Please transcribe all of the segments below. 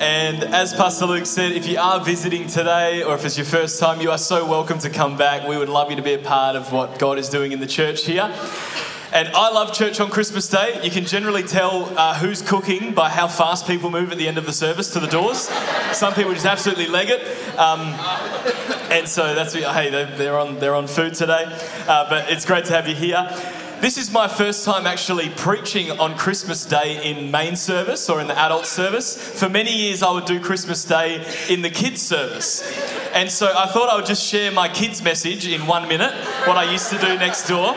And as Pastor Luke said, if you are visiting today or if it's your first time, you are so welcome to come back. We would love you to be a part of what God is doing in the church here. And I love church on Christmas Day. You can generally tell uh, who's cooking by how fast people move at the end of the service to the doors. Some people just absolutely leg it. Um, and so that's, hey, they're on, they're on food today. Uh, but it's great to have you here. This is my first time actually preaching on Christmas Day in main service or in the adult service. For many years, I would do Christmas Day in the kids' service. And so I thought I would just share my kids' message in one minute, what I used to do next door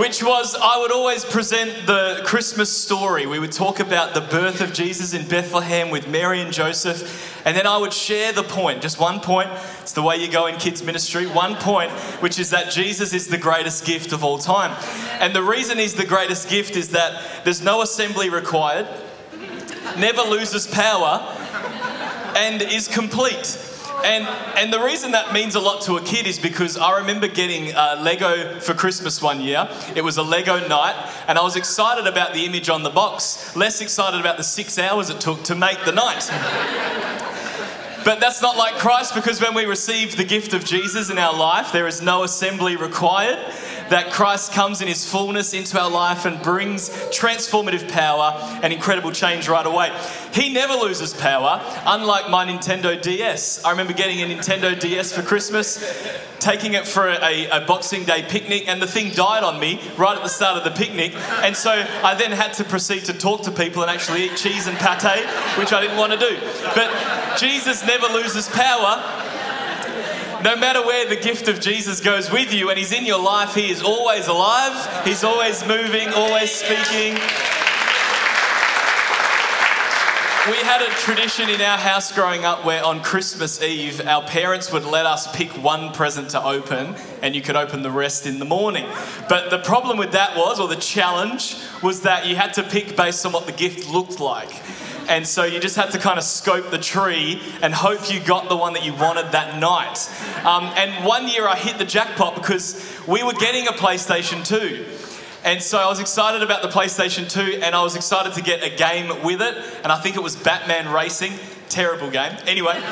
which was I would always present the Christmas story. We would talk about the birth of Jesus in Bethlehem with Mary and Joseph, and then I would share the point, just one point. It's the way you go in kids' ministry, one point, which is that Jesus is the greatest gift of all time. And the reason he's the greatest gift is that there's no assembly required, never loses power, and is complete. And, and the reason that means a lot to a kid is because I remember getting uh, Lego for Christmas one year. It was a Lego knight, and I was excited about the image on the box, less excited about the six hours it took to make the knight. but that's not like Christ because when we receive the gift of Jesus in our life, there is no assembly required that Christ comes in his fullness into our life and brings transformative power and incredible change right away. He never loses power, unlike my Nintendo DS. I remember getting a Nintendo DS for Christmas, taking it for a, a, Boxing Day picnic, and the thing died on me right at the start of the picnic. And so I then had to proceed to talk to people and actually eat cheese and pate, which I didn't want to do. But Jesus never loses power no matter where the gift of Jesus goes with you and He's in your life, He is always alive, He's always moving, always speaking. We had a tradition in our house growing up where on Christmas Eve, our parents would let us pick one present to open and you could open the rest in the morning. But the problem with that was, or the challenge, was that you had to pick based on what the gift looked like. And so you just had to kind of scope the tree and hope you got the one that you wanted that night. Um, and one year I hit the jackpot because we were getting a PlayStation 2. And so I was excited about the PlayStation 2 and I was excited to get a game with it. And I think it was Batman Racing. Terrible game. Anyway.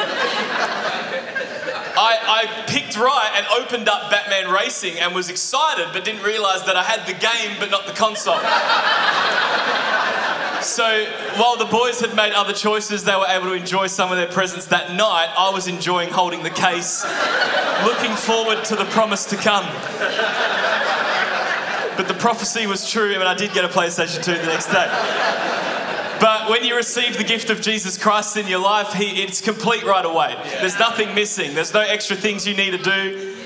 I, I, picked right and opened up Batman Racing and was excited, but didn't realize that I had the game but not the console. So while the boys had made other choices, they were able to enjoy some of their presents that night. I was enjoying holding the case, looking forward to the promise to come. But the prophecy was true, and I did get a PlayStation 2 the next day. But when you receive the gift of Jesus Christ in your life, he, it's complete right away. There's nothing missing. There's no extra things you need to do.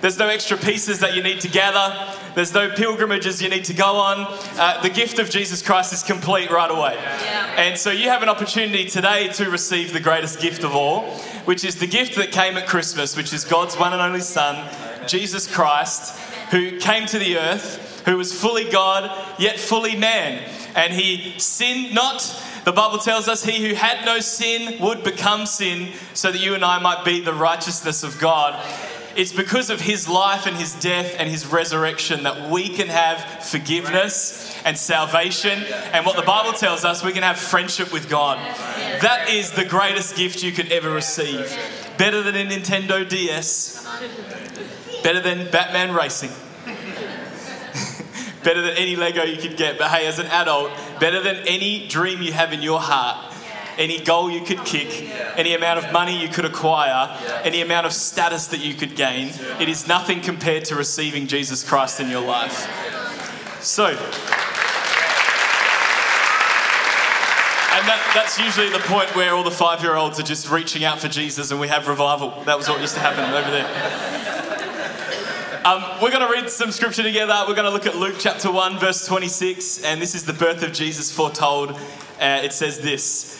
There's no extra pieces that you need to gather. There's no pilgrimages you need to go on. Uh, the gift of Jesus Christ is complete right away. Yeah. And so you have an opportunity today to receive the greatest gift of all, which is the gift that came at Christmas, which is God's one and only Son, Jesus Christ, who came to the earth, who was fully God, yet fully man. And he sinned not. The Bible tells us he who had no sin would become sin so that you and I might be the righteousness of God. It's because of his life and his death and his resurrection that we can have forgiveness and salvation. And what the Bible tells us, we can have friendship with God. That is the greatest gift you could ever receive. Better than a Nintendo DS, better than Batman Racing. better than any Lego you could get. But hey, as an adult, better than any dream you have in your heart any goal you could kick, any amount of money you could acquire, any amount of status that you could gain. It is nothing compared to receiving Jesus Christ in your life. So, and that, that's usually the point where all the five year olds are just reaching out for Jesus and we have revival. That was what used to happen over there. Um, we're going to read some scripture together. We're going to look at Luke chapter 1, verse 26, and this is the birth of Jesus foretold. Uh, it says this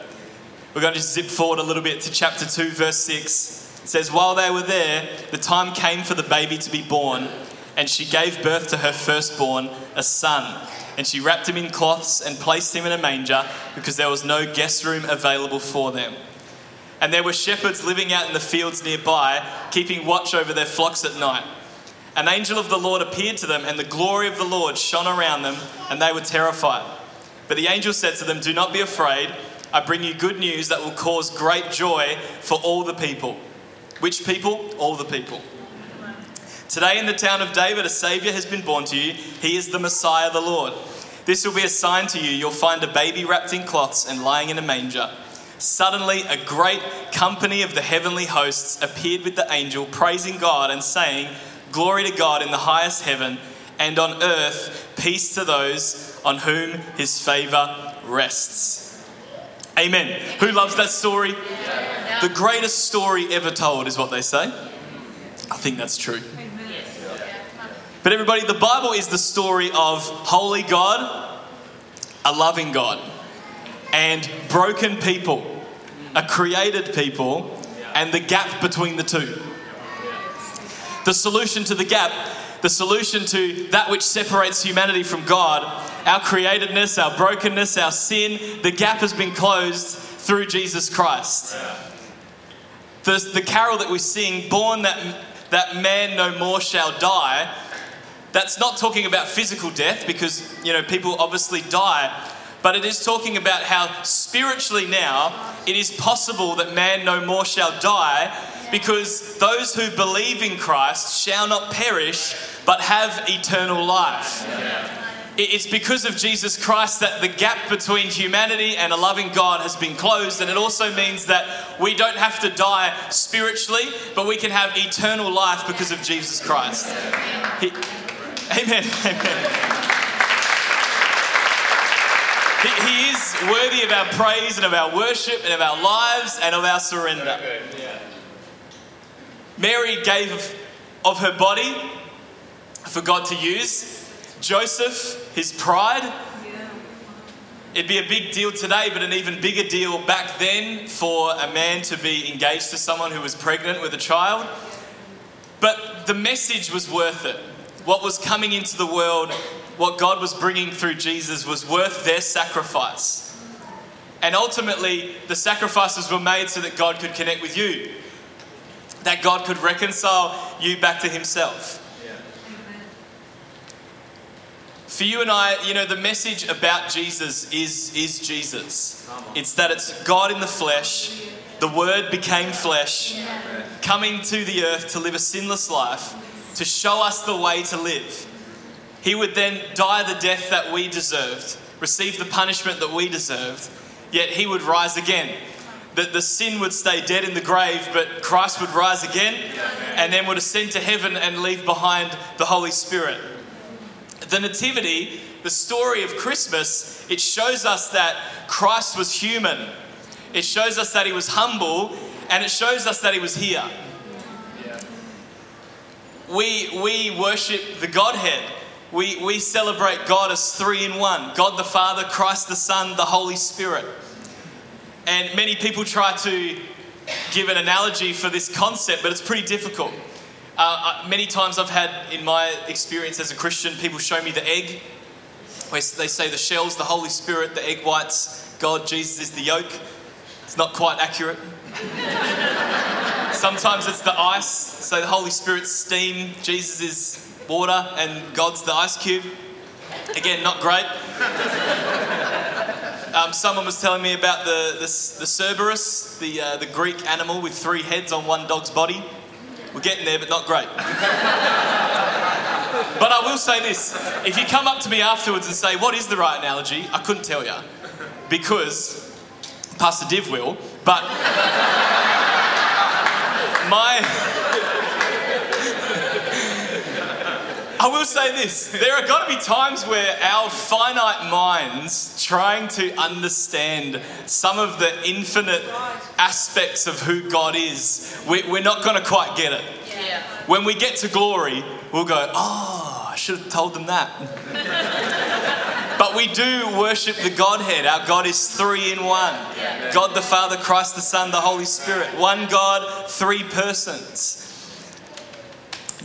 We're going to just zip forward a little bit to chapter 2, verse 6. It says, While they were there, the time came for the baby to be born, and she gave birth to her firstborn, a son. And she wrapped him in cloths and placed him in a manger because there was no guest room available for them. And there were shepherds living out in the fields nearby, keeping watch over their flocks at night. An angel of the Lord appeared to them, and the glory of the Lord shone around them, and they were terrified. But the angel said to them, Do not be afraid. I bring you good news that will cause great joy for all the people. Which people? All the people. Today in the town of David, a Saviour has been born to you. He is the Messiah, the Lord. This will be a sign to you. You'll find a baby wrapped in cloths and lying in a manger. Suddenly, a great company of the heavenly hosts appeared with the angel, praising God and saying, Glory to God in the highest heaven, and on earth, peace to those on whom his favour rests. Amen. Who loves that story? The greatest story ever told, is what they say. I think that's true. But everybody, the Bible is the story of holy God, a loving God, and broken people, a created people, and the gap between the two. The solution to the gap, the solution to that which separates humanity from God, our createdness, our brokenness, our sin, the gap has been closed through Jesus Christ. The, the carol that we sing, Born that, that man no more shall die, that's not talking about physical death because, you know, people obviously die, but it is talking about how spiritually now it is possible that man no more shall die because those who believe in Christ shall not perish but have eternal life. It's because of Jesus Christ that the gap between humanity and a loving God has been closed, and it also means that we don't have to die spiritually, but we can have eternal life because of Jesus Christ. He, amen. Amen. He, he is worthy of our praise and of our worship and of our lives and of our surrender. Mary gave of her body for God to use. Joseph, his pride. It'd be a big deal today, but an even bigger deal back then for a man to be engaged to someone who was pregnant with a child. But the message was worth it. What was coming into the world, what God was bringing through Jesus, was worth their sacrifice. And ultimately, the sacrifices were made so that God could connect with you, that God could reconcile you back to Himself. For you and I, you know, the message about Jesus is, is Jesus. It's that it's God in the flesh, the Word became flesh, coming to the earth to live a sinless life, to show us the way to live. He would then die the death that we deserved, receive the punishment that we deserved, yet He would rise again. That the sin would stay dead in the grave, but Christ would rise again and then would ascend to heaven and leave behind the Holy Spirit. The Nativity, the story of Christmas, it shows us that Christ was human. It shows us that he was humble and it shows us that he was here. We, we worship the Godhead. we, we celebrate God as three in one God the Father, Christ the Son, the Holy Spirit. And many people try to give an analogy for this concept, but it's pretty difficult. Uh, uh many times I've had, in my experience as a Christian, people show me the egg, where they say the shells, the Holy Spirit, the egg whites, God, Jesus is the yolk. It's not quite accurate. Sometimes it's the ice, so the Holy Spirit's steam, Jesus is water, and God's the ice cube. Again, not great. Um, someone was telling me about the, the, the Cerberus, the, uh, the Greek animal with three heads on one dog's body. We're getting there, but not great. but I will say this if you come up to me afterwards and say, What is the right analogy? I couldn't tell you because Pastor Div will, but my. I will say this there are got to be times where our finite minds trying to understand some of the infinite aspects of who God is, we're not going to quite get it. Yeah. When we get to glory, we'll go, oh, I should have told them that. but we do worship the Godhead. Our God is three in one God the Father, Christ the Son, the Holy Spirit. One God, three persons.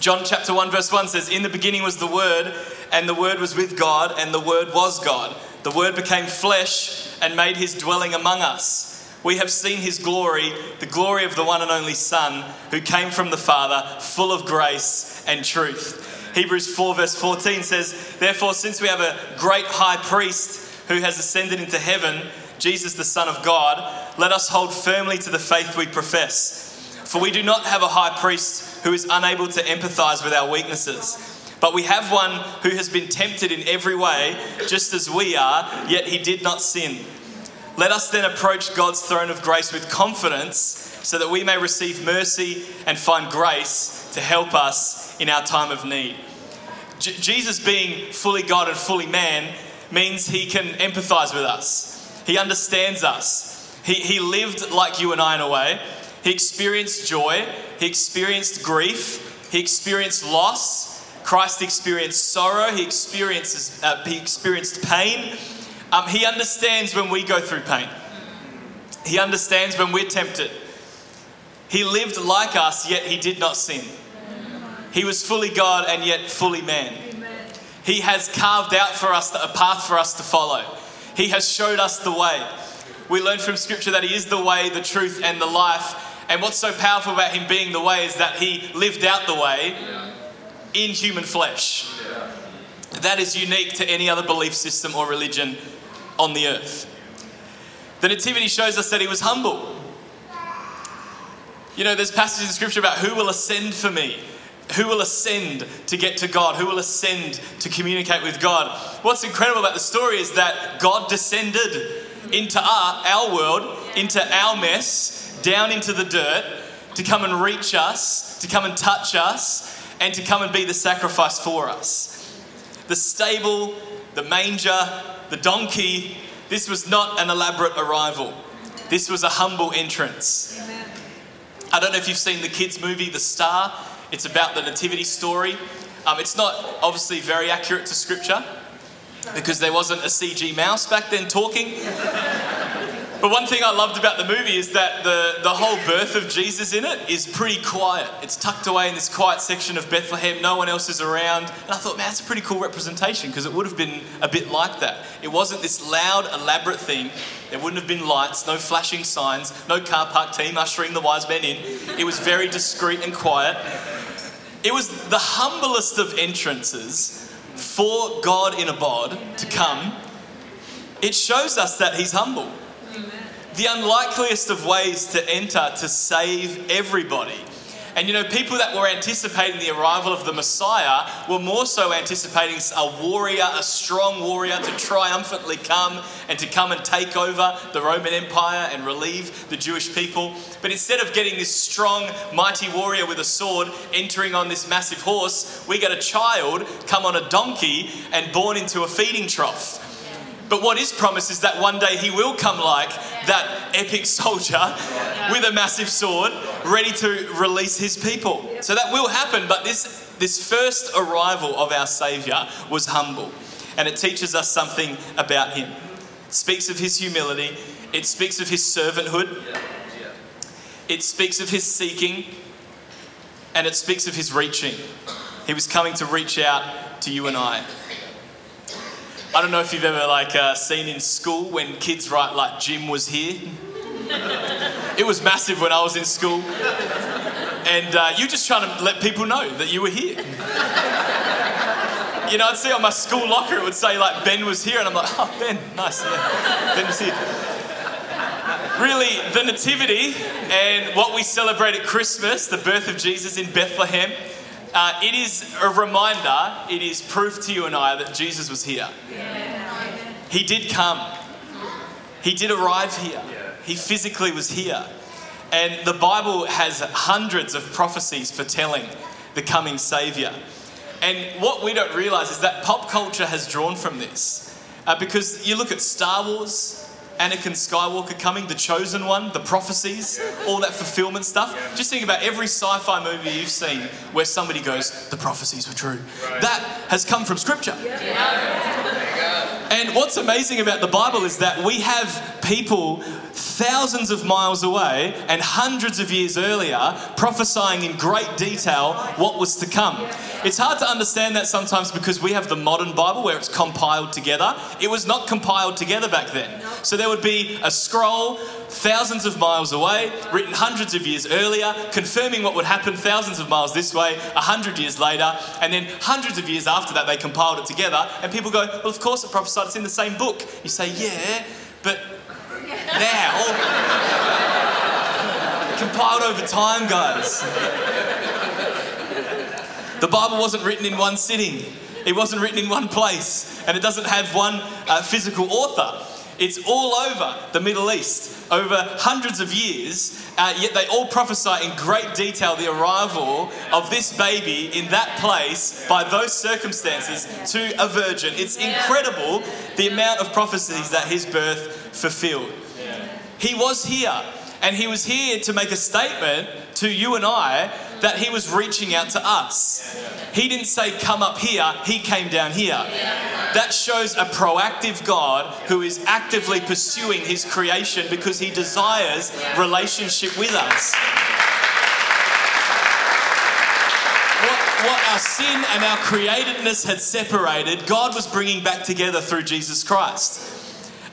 John chapter 1, verse 1 says, In the beginning was the Word, and the Word was with God, and the Word was God. The Word became flesh and made his dwelling among us. We have seen his glory, the glory of the one and only Son, who came from the Father, full of grace and truth. Hebrews 4, verse 14 says, Therefore, since we have a great high priest who has ascended into heaven, Jesus, the Son of God, let us hold firmly to the faith we profess. For we do not have a high priest who is unable to empathize with our weaknesses. But we have one who has been tempted in every way, just as we are, yet he did not sin. Let us then approach God's throne of grace with confidence so that we may receive mercy and find grace to help us in our time of need. J- Jesus, being fully God and fully man, means he can empathize with us, he understands us. He, he lived like you and I in a way, he experienced joy, he experienced grief, he experienced loss. Christ experienced sorrow, he, experiences, uh, he experienced pain. Um, he understands when we go through pain, he understands when we're tempted. He lived like us, yet he did not sin. He was fully God and yet fully man. He has carved out for us a path for us to follow. He has showed us the way. We learn from Scripture that He is the way, the truth, and the life, and what's so powerful about him being the way is that he lived out the way in human flesh. That is unique to any other belief system or religion on the earth. The Nativity shows us that he was humble. You know, there's passages in Scripture about who will ascend for me, who will ascend to get to God, who will ascend to communicate with God. What's incredible about the story is that God descended into our, our world, into our mess, down into the dirt to come and reach us, to come and touch us, and to come and be the sacrifice for us. The stable, the manger, the donkey, this was not an elaborate arrival. This was a humble entrance. Amen. I don't know if you've seen the kids' movie, The Star. It's about the nativity story. Um, it's not obviously very accurate to scripture because there wasn't a CG mouse back then talking. But one thing I loved about the movie is that the, the whole birth of Jesus in it is pretty quiet. It's tucked away in this quiet section of Bethlehem, no one else is around. And I thought, man, that's a pretty cool representation because it would have been a bit like that. It wasn't this loud, elaborate thing. There wouldn't have been lights, no flashing signs, no car park team ushering the wise men in. It was very discreet and quiet. It was the humblest of entrances for God in a bod to come. It shows us that He's humble the unlikeliest of ways to enter to save everybody. And you know, people that were anticipating the arrival of the Messiah were more so anticipating a warrior, a strong warrior to triumphantly come and to come and take over the Roman Empire and relieve the Jewish people. But instead of getting this strong, mighty warrior with a sword entering on this massive horse, we get a child come on a donkey and born into a feeding trough. But what is promised is that one day he will come like that epic soldier with a massive sword, ready to release his people. So that will happen, but this this first arrival of our Saviour was humble, and it teaches us something about him. It speaks of his humility, it speaks of his servanthood, it speaks of his seeking, and it speaks of his reaching. He was coming to reach out to you and I. I don't know if you've ever like uh, seen in school when kids write like Jim was here. it was massive when I was in school, and uh, you're just trying to let people know that you were here. You know, I'd see on my school locker it would say like Ben was here, and I'm like, oh Ben, nice, yeah, Ben was here. Really, the Nativity and what we celebrate at Christmas, the birth of Jesus in Bethlehem, uh, it is a reminder, it is proof to you and I that Jesus was here. He did come, He did arrive here, He physically was here. And the Bible has hundreds of prophecies foretelling the coming Saviour. And what we don't realize is that pop culture has drawn from this. Uh, because you look at Star Wars, Anakin Skywalker coming, the chosen one, the prophecies, all that fulfillment stuff. Just think about every sci fi movie you've seen where somebody goes, the prophecies were true. That has come from Scripture. And what's amazing about the Bible is that we have people thousands of miles away and hundreds of years earlier prophesying in great detail what was to come. It's hard to understand that sometimes because we have the modern Bible where it's compiled together. It was not compiled together back then. So there would be a scroll thousands of miles away, written hundreds of years earlier, confirming what would happen thousands of miles this way, a hundred years later, and then hundreds of years after that they compiled it together, and people go, Well, of course it prophesied, it's in the same book. You say, Yeah, but now, compiled over time, guys. The Bible wasn't written in one sitting. It wasn't written in one place, and it doesn't have one uh, physical author. It's all over the Middle East over hundreds of years, uh, yet they all prophesy in great detail the arrival of this baby in that place by those circumstances to a virgin. It's incredible the amount of prophecies that his birth fulfilled. He was here, and he was here to make a statement to you and I that he was reaching out to us. He didn't say, Come up here, he came down here. That shows a proactive God who is actively pursuing his creation because he desires relationship with us. What, our sin and our createdness had separated, God was bringing back together through Jesus Christ.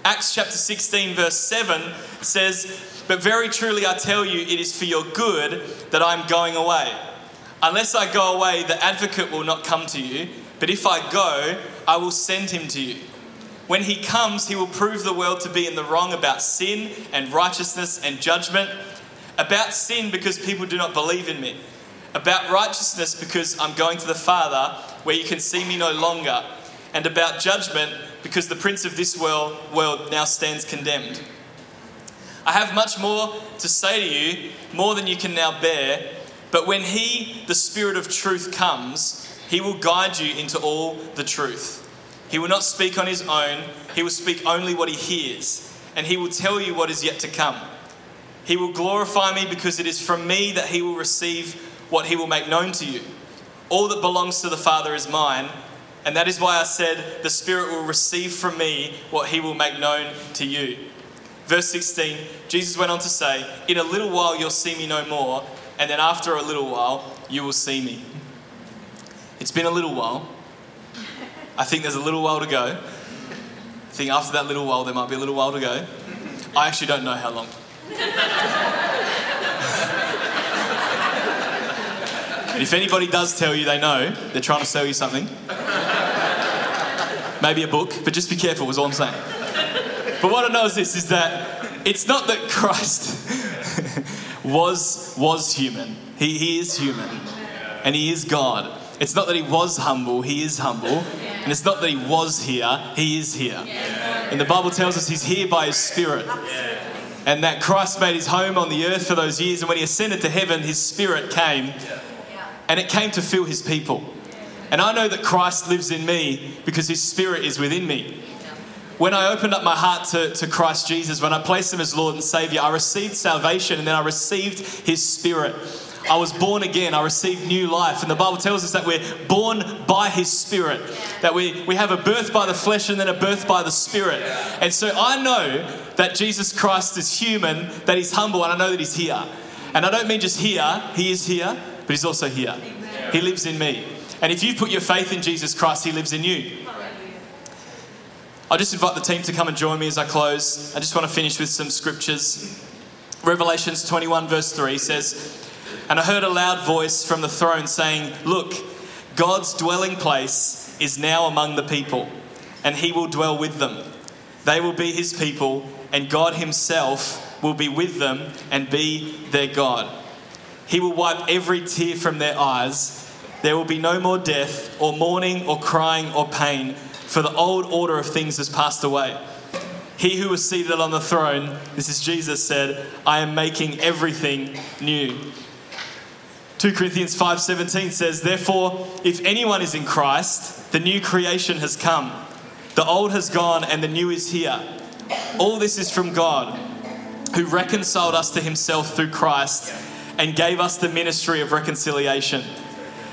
Acts chapter 16, verse 7 says, but very truly I tell you, it is for your good that I am going away. Unless I go away, the advocate will not come to you, but if I go, I will send him to you. When he comes, he will prove the world to be in the wrong about sin and righteousness and judgment. About sin, because people do not believe in me. About righteousness, because I'm going to the Father, where you can see me no longer. And about judgment, because the prince of this world, world now stands condemned. I have much more to say to you, more than you can now bear. But when He, the Spirit of truth, comes, He will guide you into all the truth. He will not speak on His own, He will speak only what He hears, and He will tell you what is yet to come. He will glorify me because it is from me that He will receive what He will make known to you. All that belongs to the Father is mine. And that is why I said, The Spirit will receive from me what he will make known to you. Verse 16, Jesus went on to say, In a little while you'll see me no more, and then after a little while you will see me. It's been a little while. I think there's a little while to go. I think after that little while there might be a little while to go. I actually don't know how long. and if anybody does tell you they know, they're trying to sell you something. Maybe a book, but just be careful, is all I'm saying. But what I know is this is that it's not that Christ was was human. He, he is human. And he is God. It's not that he was humble, he is humble. And it's not that he was here, he is here. And the Bible tells us he's here by his spirit. And that Christ made his home on the earth for those years. And when he ascended to heaven, his spirit came. And it came to fill his people. And I know that Christ lives in me because his spirit is within me. When I opened up my heart to, to Christ Jesus, when I placed him as Lord and Savior, I received salvation and then I received his spirit. I was born again. I received new life. And the Bible tells us that we're born by His Spirit, that we, we have a birth by the flesh and then a birth by the Spirit. And so I know that Jesus Christ is human, that He's humble, and I know that He's here. And I don't mean just here, He is here, but He's also here. He lives in me. And if you put your faith in Jesus Christ, He lives in you. I'll just invite the team to come and join me as I close. I just want to finish with some scriptures. Revelations 21, verse 3 says, and I heard a loud voice from the throne saying, Look, God's dwelling place is now among the people, and he will dwell with them. They will be his people, and God himself will be with them and be their God. He will wipe every tear from their eyes. There will be no more death, or mourning, or crying, or pain, for the old order of things has passed away. He who was seated on the throne, this is Jesus, said, I am making everything new. 2 Corinthians 5:17 says, "Therefore, if anyone is in Christ, the new creation has come. The old has gone and the new is here. All this is from God, who reconciled us to himself through Christ and gave us the ministry of reconciliation.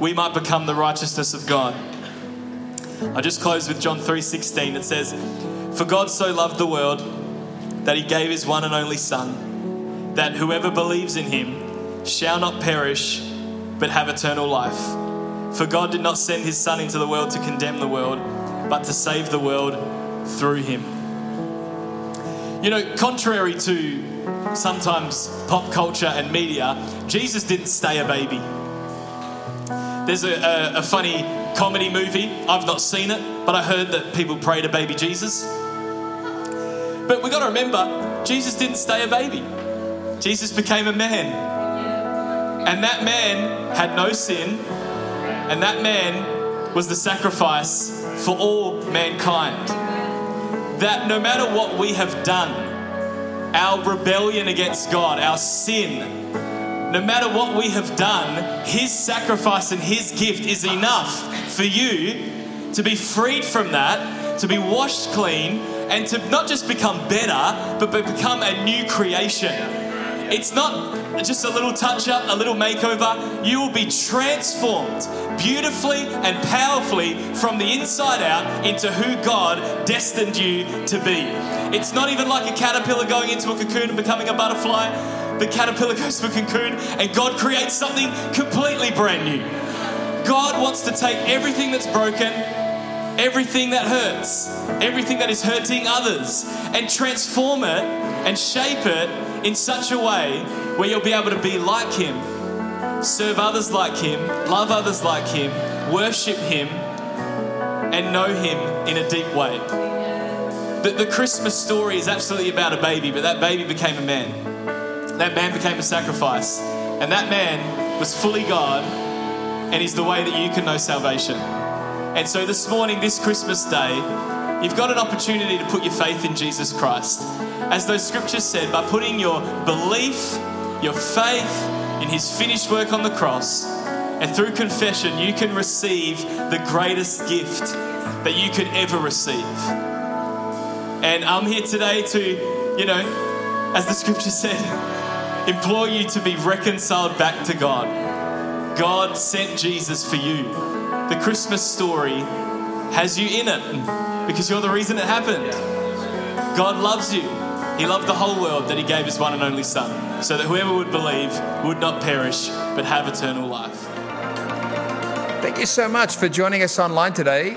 we might become the righteousness of God. I just close with John 3:16. It says, "For God so loved the world that he gave his one and only son, that whoever believes in him shall not perish, but have eternal life. For God did not send his Son into the world to condemn the world, but to save the world through him. You know, contrary to sometimes pop culture and media, Jesus didn't stay a baby. There's a, a, a funny comedy movie. I've not seen it, but I heard that people pray to baby Jesus. But we've got to remember, Jesus didn't stay a baby. Jesus became a man. And that man had no sin, and that man was the sacrifice for all mankind. That no matter what we have done, our rebellion against God, our sin, no matter what we have done, His sacrifice and His gift is enough for you to be freed from that, to be washed clean, and to not just become better, but become a new creation. It's not just a little touch up, a little makeover, you will be transformed beautifully and powerfully from the inside out into who God destined you to be. It's not even like a caterpillar going into a cocoon and becoming a butterfly. The caterpillar goes a cocoon and God creates something completely brand new. God wants to take everything that's broken, everything that hurts, everything that is hurting others, and transform it and shape it in such a way where you'll be able to be like Him, serve others like Him, love others like Him, worship Him, and know Him in a deep way. The, the Christmas story is absolutely about a baby, but that baby became a man. That man became a sacrifice. And that man was fully God, and is the way that you can know salvation. And so this morning, this Christmas day, you've got an opportunity to put your faith in Jesus Christ as those scriptures said, by putting your belief, your faith in his finished work on the cross, and through confession, you can receive the greatest gift that you could ever receive. And I'm here today to, you know, as the scripture said, implore you to be reconciled back to God. God sent Jesus for you. The Christmas story has you in it because you're the reason it happened. God loves you. He loved the whole world that he gave his one and only Son, so that whoever would believe would not perish, but have eternal life. Thank you so much for joining us online today.